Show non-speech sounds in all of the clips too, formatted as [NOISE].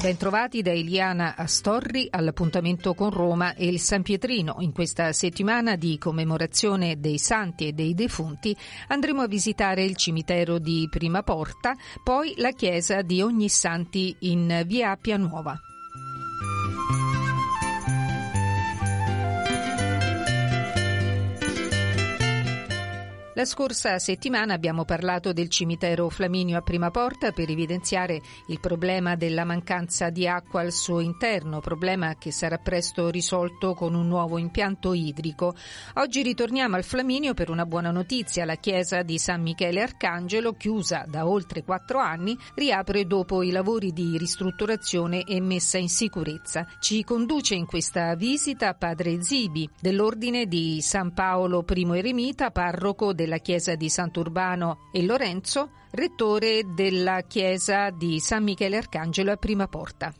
Bentrovati da Eliana Astorri all'appuntamento con Roma e il San Pietrino. In questa settimana di commemorazione dei santi e dei defunti andremo a visitare il cimitero di Prima Porta, poi la chiesa di Ognissanti in via Appia Nuova. La scorsa settimana abbiamo parlato del cimitero Flaminio a Prima Porta per evidenziare il problema della mancanza di acqua al suo interno, problema che sarà presto risolto con un nuovo impianto idrico. Oggi ritorniamo al Flaminio per una buona notizia. La chiesa di San Michele Arcangelo, chiusa da oltre quattro anni, riapre dopo i lavori di ristrutturazione e messa in sicurezza. Ci conduce in questa visita padre Zibi dell'Ordine di San Paolo I Eremita, parroco della della chiesa di Sant'Urbano e Lorenzo, rettore della chiesa di San Michele Arcangelo a Prima Porta.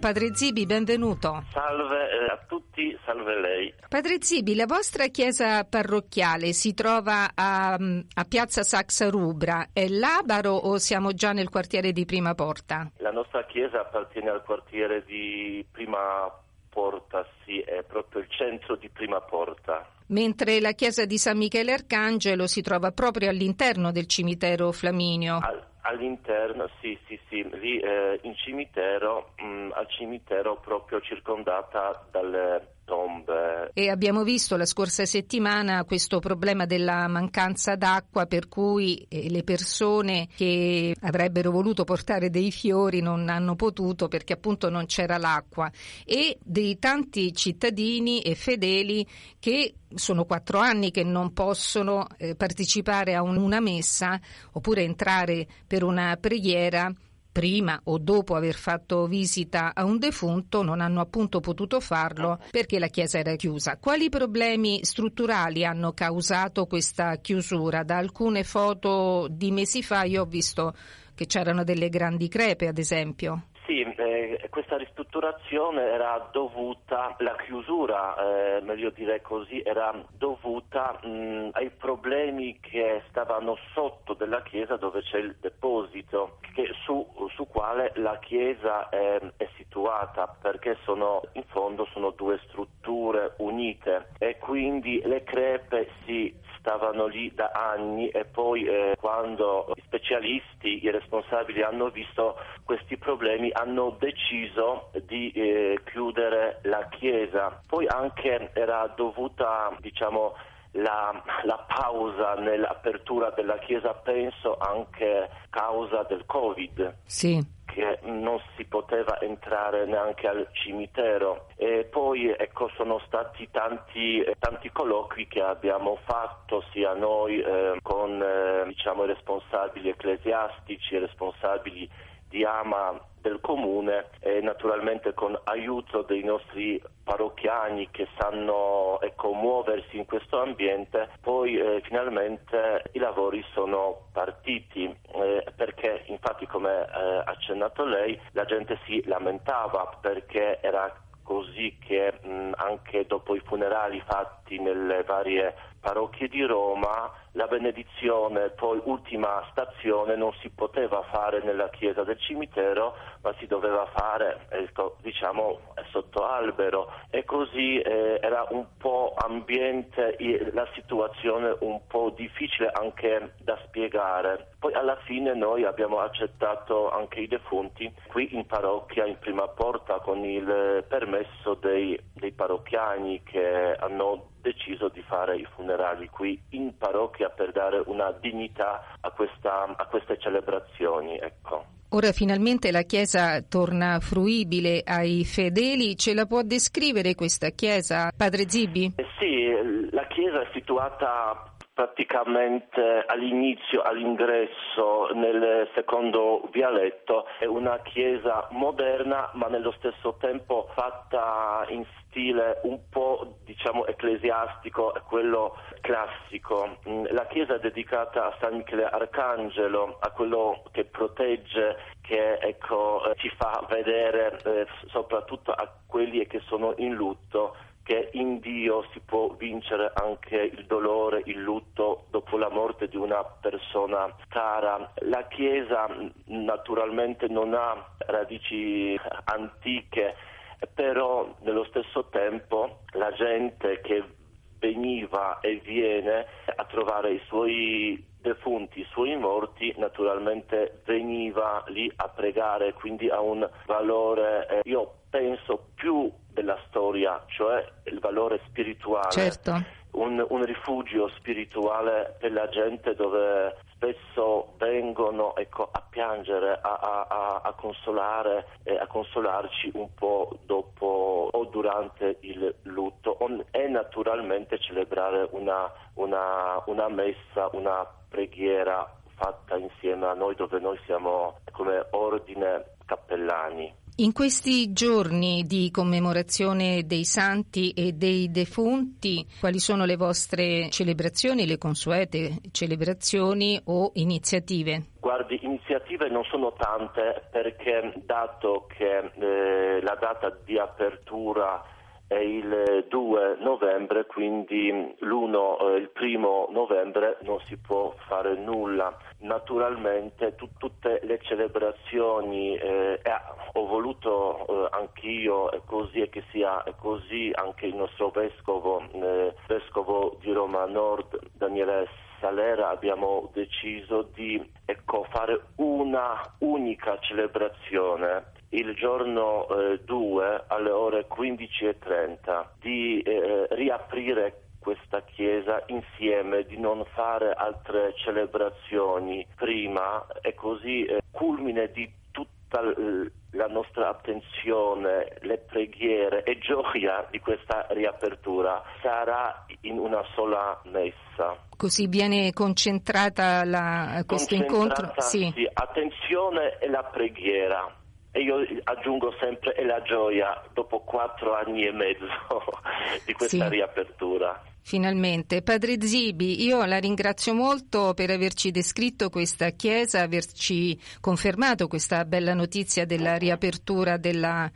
Padre Zibi, benvenuto. Salve eh, a tutti, salve lei. Padre Zibi, la vostra chiesa parrocchiale si trova a, mm, a Piazza Saxa Rubra. È l'Abaro o siamo già nel quartiere di Prima Porta? La nostra chiesa appartiene al quartiere di Prima Porta Porta, sì, è proprio il centro di Prima Porta. Mentre la chiesa di San Michele Arcangelo si trova proprio all'interno del cimitero Flaminio. Al, all'interno, sì, sì, sì, lì eh, in cimitero, mh, mm, al cimitero proprio circondata dalle tombe. E abbiamo visto la scorsa settimana questo problema della mancanza d'acqua per cui eh, le persone che avrebbero voluto portare dei fiori non hanno potuto perché appunto non c'era l'acqua e dei tanti cittadini e fedeli che sono quattro anni che non possono eh, partecipare a un, una messa oppure entrare per una preghiera prima o dopo aver fatto visita a un defunto non hanno appunto potuto farlo perché la chiesa era chiusa. Quali problemi strutturali hanno causato questa chiusura? Da alcune foto di mesi fa io ho visto che c'erano delle grandi crepe, ad esempio. Sì, eh, questa ristrutturazione era dovuta, la chiusura, eh, meglio dire così, era dovuta mh, ai problemi che stavano sotto della chiesa dove c'è il deposito, che, su, su, quale la chiesa è, è, situata, perché sono, in fondo sono due strutture unite. E quindi le crepe si stavano lì da anni e poi eh, quando i specialisti, i responsabili hanno visto questi problemi hanno deciso di eh, chiudere la chiesa. Poi anche era dovuta diciamo la, la, pausa nell'apertura della chiesa penso anche causa del Covid. Sì che non si poteva entrare neanche al cimitero. E poi ecco, sono stati tanti, tanti colloqui che abbiamo fatto sia noi eh, con eh, diciamo, i responsabili ecclesiastici, i responsabili di AMA del comune e naturalmente con aiuto dei nostri parrocchiani che sanno ecco, muoversi in questo ambiente, poi eh, finalmente i lavori sono partiti. Eh, perché infatti come eh, accennato lei la gente si lamentava perché era così che mh, anche dopo i funerali fatti nelle varie parrocchie di Roma benedizione, poi ultima stazione, non si poteva fare nella chiesa del cimitero, ma si doveva fare diciamo, sotto albero e così eh, era un po' ambiente, la situazione un po' difficile anche da spiegare. Poi alla fine noi abbiamo accettato anche i defunti qui in parrocchia, in prima porta, con il permesso dei, dei parrocchiani che hanno deciso di fare i funerali qui in parrocchia per dare una dignità a, questa, a queste celebrazioni. Ecco. Ora finalmente la chiesa torna fruibile ai fedeli, ce la può descrivere questa chiesa, padre Zibi? Eh sì, la chiesa è situata praticamente all'inizio, all'ingresso nel secondo vialetto, è una chiesa moderna ma nello stesso tempo fatta in stile un po' diciamo ecclesiastico, quello classico. Mm, la chiesa è dedicata a San Michele Arcangelo, a quello che protegge, che ecco, ci fa vedere eh, soprattutto a quelli che sono in lutto che in Dio si può vincere anche il dolore, il lutto dopo la morte di una persona cara. La Chiesa naturalmente non ha radici antiche, però nello stesso tempo la gente che veniva e viene a trovare i suoi defunti, i suoi morti, naturalmente veniva lì a pregare, quindi ha un valore, eh, io penso più della storia, cioè il valore spirituale. Certo. Un, un, rifugio spirituale per la gente dove spesso vengono ecco, a piangere, a, a, a consolare e a consolarci un po' dopo o durante il lutto e naturalmente celebrare una, una, una messa, una preghiera fatta insieme a noi dove noi siamo come ordine cappellani. In questi giorni di commemorazione dei santi e dei defunti, quali sono le vostre celebrazioni, le consuete celebrazioni o iniziative? Guardi, iniziative non sono tante perché dato che eh, la data di apertura è il 2 novembre, quindi l'1, eh, il primo novembre non si può fare nulla. Naturalmente tu, tutte le celebrazioni, eh, ho voluto eh, anch'io e così e che sia così anche il nostro vescovo, eh, vescovo di Roma Nord, Daniele Salera, abbiamo deciso di ecco, fare una unica celebrazione il giorno 2 eh, alle ore 15.30 di eh, riaprire questa chiesa insieme, di non fare altre celebrazioni prima e così eh, culmine di tutta la nostra attenzione, le preghiere e gioia di questa riapertura sarà in una sola messa. Così viene concentrata la, questo concentrata, incontro? Sì. sì, attenzione e la preghiera e io aggiungo sempre e la gioia dopo quattro anni e mezzo [LAUGHS] di questa sì. riapertura. Finalmente. Padre Zibi, io la ringrazio molto per averci descritto questa chiesa, averci confermato questa bella notizia della riapertura della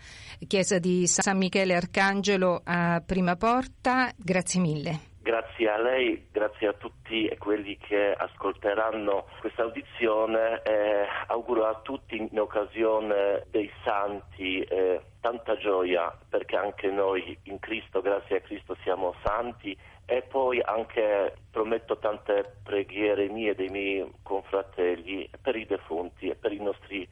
chiesa di San Michele Arcangelo a Prima Porta. Grazie mille. Grazie a lei, grazie a tutti quelli che ascolteranno questa audizione e auguro a tutti in occasione dei santi eh, tanta gioia perché anche noi in Cristo, grazie a Cristo, siamo santi. E poi anche prometto tante preghiere mie e dei miei confratelli per i defunti e per i nostri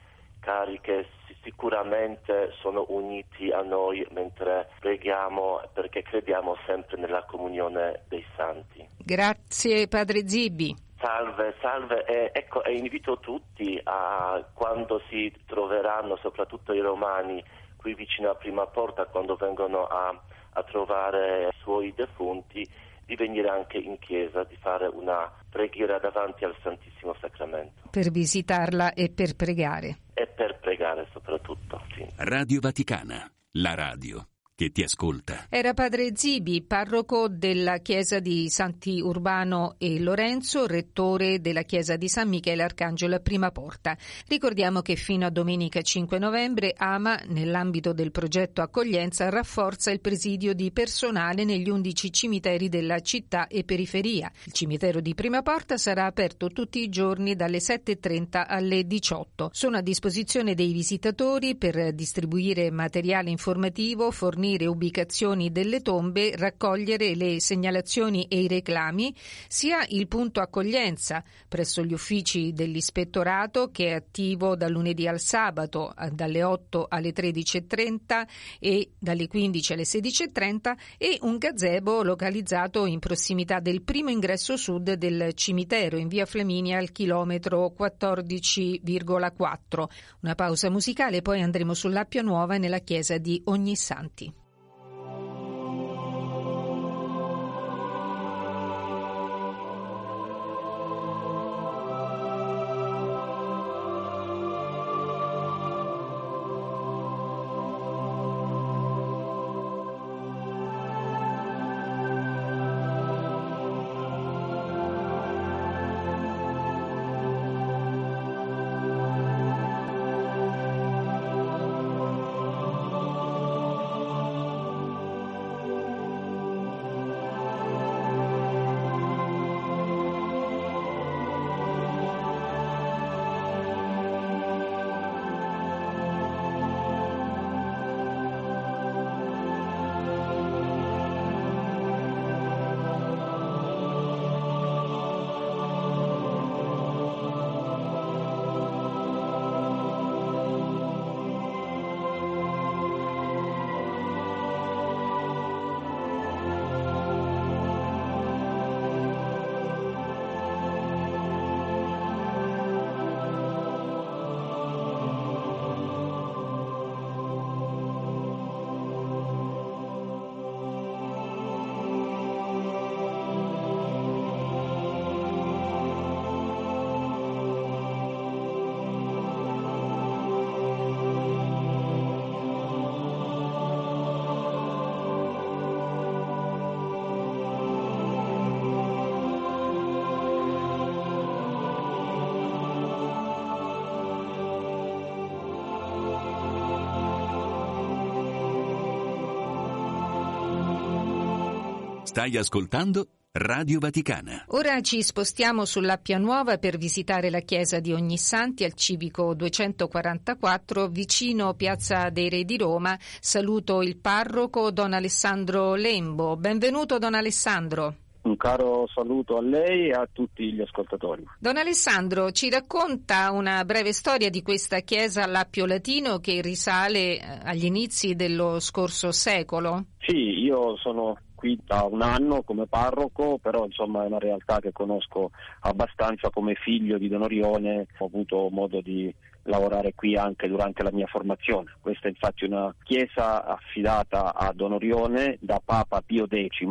cari che sicuramente sono uniti a noi mentre preghiamo perché crediamo sempre nella comunione dei santi. Grazie Padre Zibi. Salve, salve e, ecco, e invito tutti a quando si troveranno, soprattutto i romani, qui vicino a Prima Porta, quando vengono a, a trovare i suoi defunti, di venire anche in chiesa, di fare una preghiera davanti al Santissimo Sacramento. Per visitarla e per pregare. E per pregare soprattutto, sì. Radio Vaticana, la radio che ti ascolta. Era padre Zibi, parroco della chiesa di Santi Urbano e Lorenzo, rettore della chiesa di San Michele Arcangelo a Prima Porta. Ricordiamo che fino a domenica 5 novembre Ama, nell'ambito del progetto Accoglienza, rafforza il presidio di personale negli 11 cimiteri della città e periferia. Il cimitero di Prima Porta sarà aperto tutti i giorni dalle 7.30 alle 18. Sono a disposizione dei visitatori per distribuire materiale informativo, fornire fornire ubicazioni delle tombe, raccogliere le segnalazioni e i reclami, sia il punto accoglienza presso gli uffici dell'ispettorato che è attivo dal lunedì al sabato dalle 8 alle 13.30 e dalle 15 alle 16.30 e un gazebo localizzato in prossimità del primo ingresso sud del cimitero in via Flaminia al chilometro 14,4. Una pausa musicale, poi andremo sull'Appia Nuova nella chiesa di Ognissanti. Stai ascoltando Radio Vaticana. Ora ci spostiamo sull'Appia Nuova per visitare la chiesa di Ognissanti al civico 244 vicino Piazza dei Re di Roma. Saluto il parroco Don Alessandro Lembo. Benvenuto Don Alessandro. Un caro saluto a lei e a tutti gli ascoltatori. Don Alessandro, ci racconta una breve storia di questa chiesa all'Appio Latino che risale eh, agli inizi dello scorso secolo? Sì, io sono qui da un anno come parroco, però insomma è una realtà che conosco abbastanza come figlio di Don Orione, ho avuto modo di lavorare qui anche durante la mia formazione. Questa è infatti una chiesa affidata a Don Orione da Papa Pio X.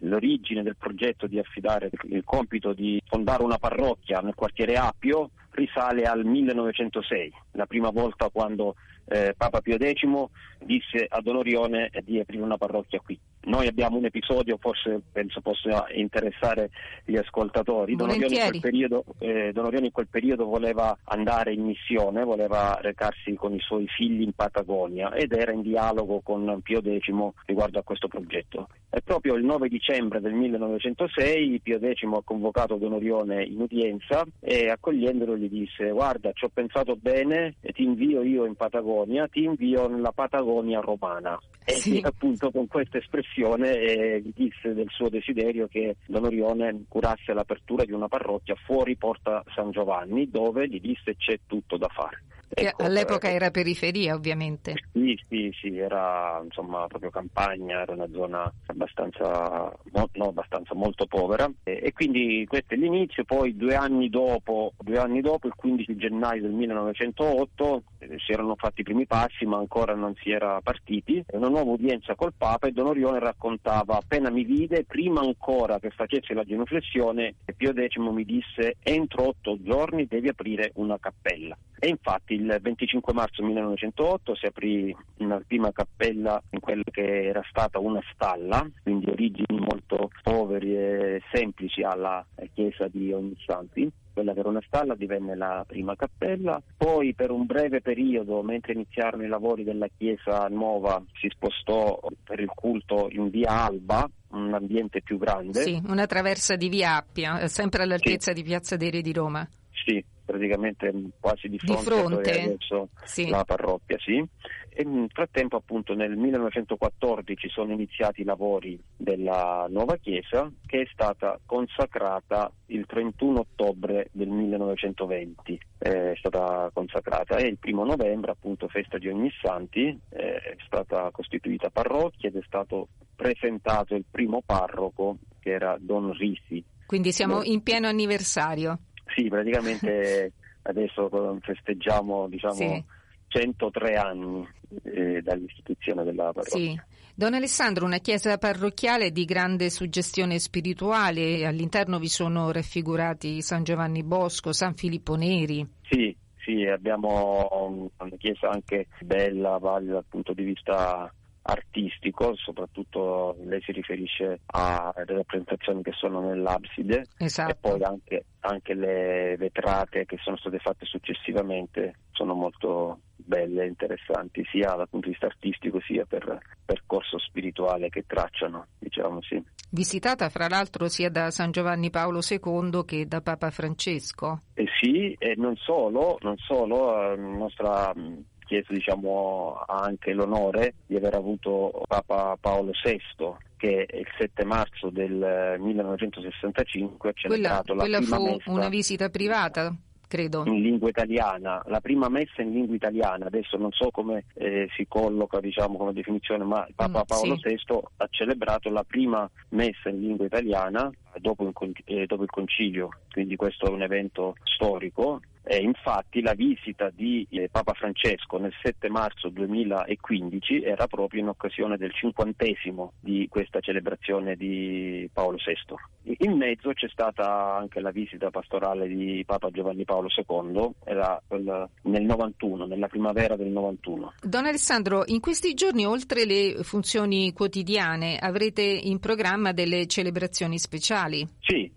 L'origine del progetto di affidare il compito di fondare una parrocchia nel quartiere Appio risale al 1906, la prima volta quando eh, Papa Pio X disse a Don Orione di aprire una parrocchia qui. Noi abbiamo un episodio, forse penso possa interessare gli ascoltatori. Don Orione, in quel periodo, eh, in quel periodo voleva andare in missione, voleva recarsi con i suoi figli in Patagonia ed era in dialogo con Pio X riguardo a questo progetto. E proprio il 9 dicembre del 1906 Pio X ha convocato Don Orione in udienza e accogliendolo gli disse guarda ci ho pensato bene e ti invio io in Patagonia, ti invio nella Patagonia romana. E sì. appunto con questa espressione eh, gli disse del suo desiderio che Don Orione curasse l'apertura di una parrocchia fuori Porta San Giovanni dove gli disse c'è tutto da fare. Ecco, all'epoca eh, era periferia ovviamente. Sì, sì, sì, era insomma proprio campagna, era una zona abbastanza, no, abbastanza molto povera e, e, quindi questo è l'inizio, poi due anni dopo, due anni dopo il 15 gennaio del 1908 eh, si erano fatti i primi passi ma ancora non si era partiti, una nuova udienza col Papa e Don Orione raccontava appena mi vide, prima ancora che facessi la genuflessione, Pio X mi disse entro otto giorni devi aprire una cappella. E infatti il 25 marzo 1908 si aprì una prima cappella in quella che era stata una stalla, quindi origini molto poveri e semplici alla chiesa di Ognissanti quella che era una stalla divenne la prima cappella, poi per un breve periodo, mentre iniziarono i lavori della chiesa nuova, si spostò per il culto in via Alba, un ambiente più grande. Sì, una traversa di via Appia, sempre all'altezza sì. di Piazza dei Re di Roma. Sì, praticamente quasi di fronte, di fronte. adesso sì. la parrocchia, sì. E nel frattempo appunto nel 1914 sono iniziati i lavori della nuova chiesa che è stata consacrata il 31 ottobre del 1920, è stata consacrata e il primo novembre appunto festa di Ognissanti è stata costituita parrocchia ed è stato presentato il primo parroco che era Don Risi. Quindi siamo in pieno anniversario. Sì, praticamente [LAUGHS] adesso festeggiamo diciamo, sì. 103 anni eh, dall'istituzione della parrocchia. Sì. Don Alessandro, una chiesa parrocchiale di grande suggestione spirituale, all'interno vi sono raffigurati San Giovanni Bosco, San Filippo Neri. Sì, sì, abbiamo una chiesa anche bella, valida dal punto di vista artistico, soprattutto lei si riferisce alle rappresentazioni che sono nell'abside esatto. e poi anche, anche, le vetrate che sono state fatte successivamente sono molto belle e interessanti sia dal punto di vista artistico sia per percorso spirituale che tracciano, diciamo sì. Visitata fra l'altro sia da San Giovanni Paolo II che da Papa Francesco. Eh sì, e non solo, non solo, la nostra Chiesa diciamo, anche l'onore di aver avuto Papa Paolo VI che il 7 marzo del 1965 ha celebrato quella, la quella prima fu messa una visita privata? Credo. in lingua italiana, la prima messa in lingua italiana, adesso non so come eh, si colloca diciamo, come definizione, ma Papa mm, Paolo sì. VI ha celebrato la prima messa in lingua italiana dopo il, eh, dopo il concilio, quindi questo è un evento storico e infatti la visita di eh, Papa Francesco nel 7 marzo 2015 era proprio in occasione del cinquantesimo di questa celebrazione di Paolo VI. In mezzo c'è stata anche la visita pastorale di Papa Giovanni Paolo II, era nel 91, nella primavera del 91. Don Alessandro, in questi giorni oltre le funzioni quotidiane avrete in programma delle celebrazioni speciali? Sì,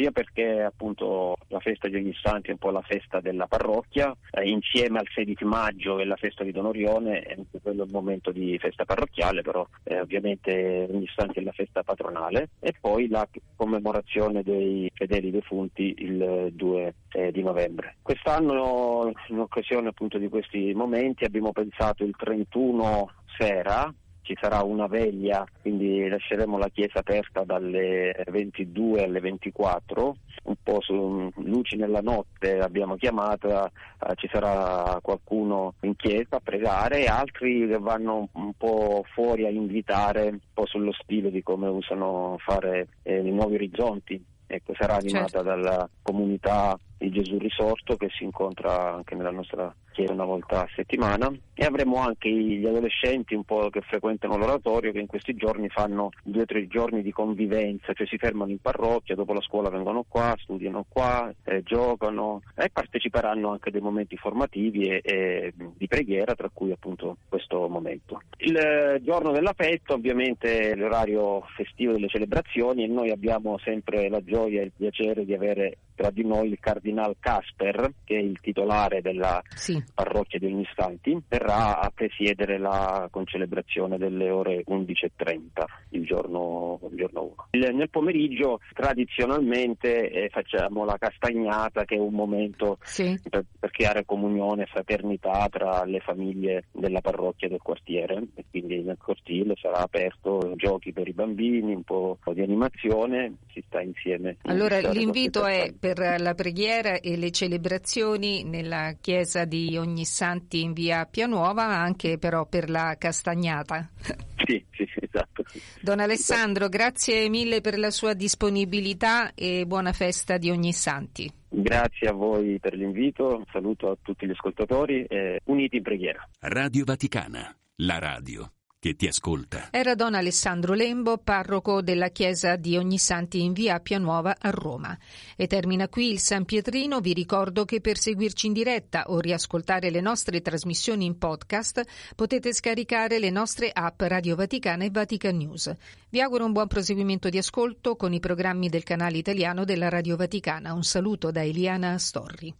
sia perché appunto la festa di ogni santi è un po' la festa della parrocchia, eh, insieme al 16 maggio che è la festa di Don Orione, è anche quello il momento di festa parrocchiale, però eh, ovviamente ogni santi è la festa patronale, e poi la commemorazione dei fedeli defunti il 2 eh, di novembre. Quest'anno, in occasione appunto di questi momenti, abbiamo pensato il 31 sera ci sarà una veglia, quindi lasceremo la chiesa aperta dalle 22 alle 24, un po' su luci nella notte abbiamo chiamato, eh, ci sarà qualcuno in chiesa a pregare e altri che vanno un po' fuori a invitare, un po' sullo stile di come usano fare eh, i nuovi orizzonti. Ecco, sarà animata certo. dalla comunità di Gesù Risorto che si incontra anche nella nostra chiesa una volta a settimana e avremo anche gli adolescenti un po' che frequentano l'oratorio che in questi giorni fanno due o tre giorni di convivenza, cioè si fermano in parrocchia, dopo la scuola vengono qua, studiano qua, eh, giocano e parteciperanno anche a dei momenti formativi e, e, di preghiera, tra cui appunto questo momento. Il giorno della ovviamente è l'orario festivo delle celebrazioni e noi abbiamo sempre la gioia e il piacere di avere tra di noi il Cardinal Casper, che è il titolare della sì. parrocchia di Ognistanti, verrà a presiedere la concelebrazione delle ore 11.30 il giorno, il giorno 1. Il, nel pomeriggio tradizionalmente eh, facciamo la castagnata che è un momento sì. per, per, creare comunione e fraternità tra le famiglie della parrocchia del quartiere e quindi nel cortile sarà aperto giochi per i bambini, un po' di animazione, si sta insieme. Allora l'invito è per la preghiera e le celebrazioni nella chiesa di Ognissanti in via Pianuova, anche però per la castagnata. [LAUGHS] Sì, sì, esatto. Don Alessandro, grazie mille per la sua disponibilità e buona festa di Ognissanti. Grazie a voi per l'invito, un saluto a tutti gli ascoltatori e uniti in preghiera. Radio Vaticana, la radio che ti ascolta. Era Don Alessandro Lembo, parroco della chiesa di Ognissanti in via Pianuova a Roma. E termina qui il San Pietrino. Vi ricordo che per seguirci in diretta o riascoltare le nostre trasmissioni in podcast potete scaricare le nostre app Radio Vaticana e Vatican News. Vi auguro un buon proseguimento di ascolto con i programmi del canale italiano della Radio Vaticana. Un saluto da Eliana Storri.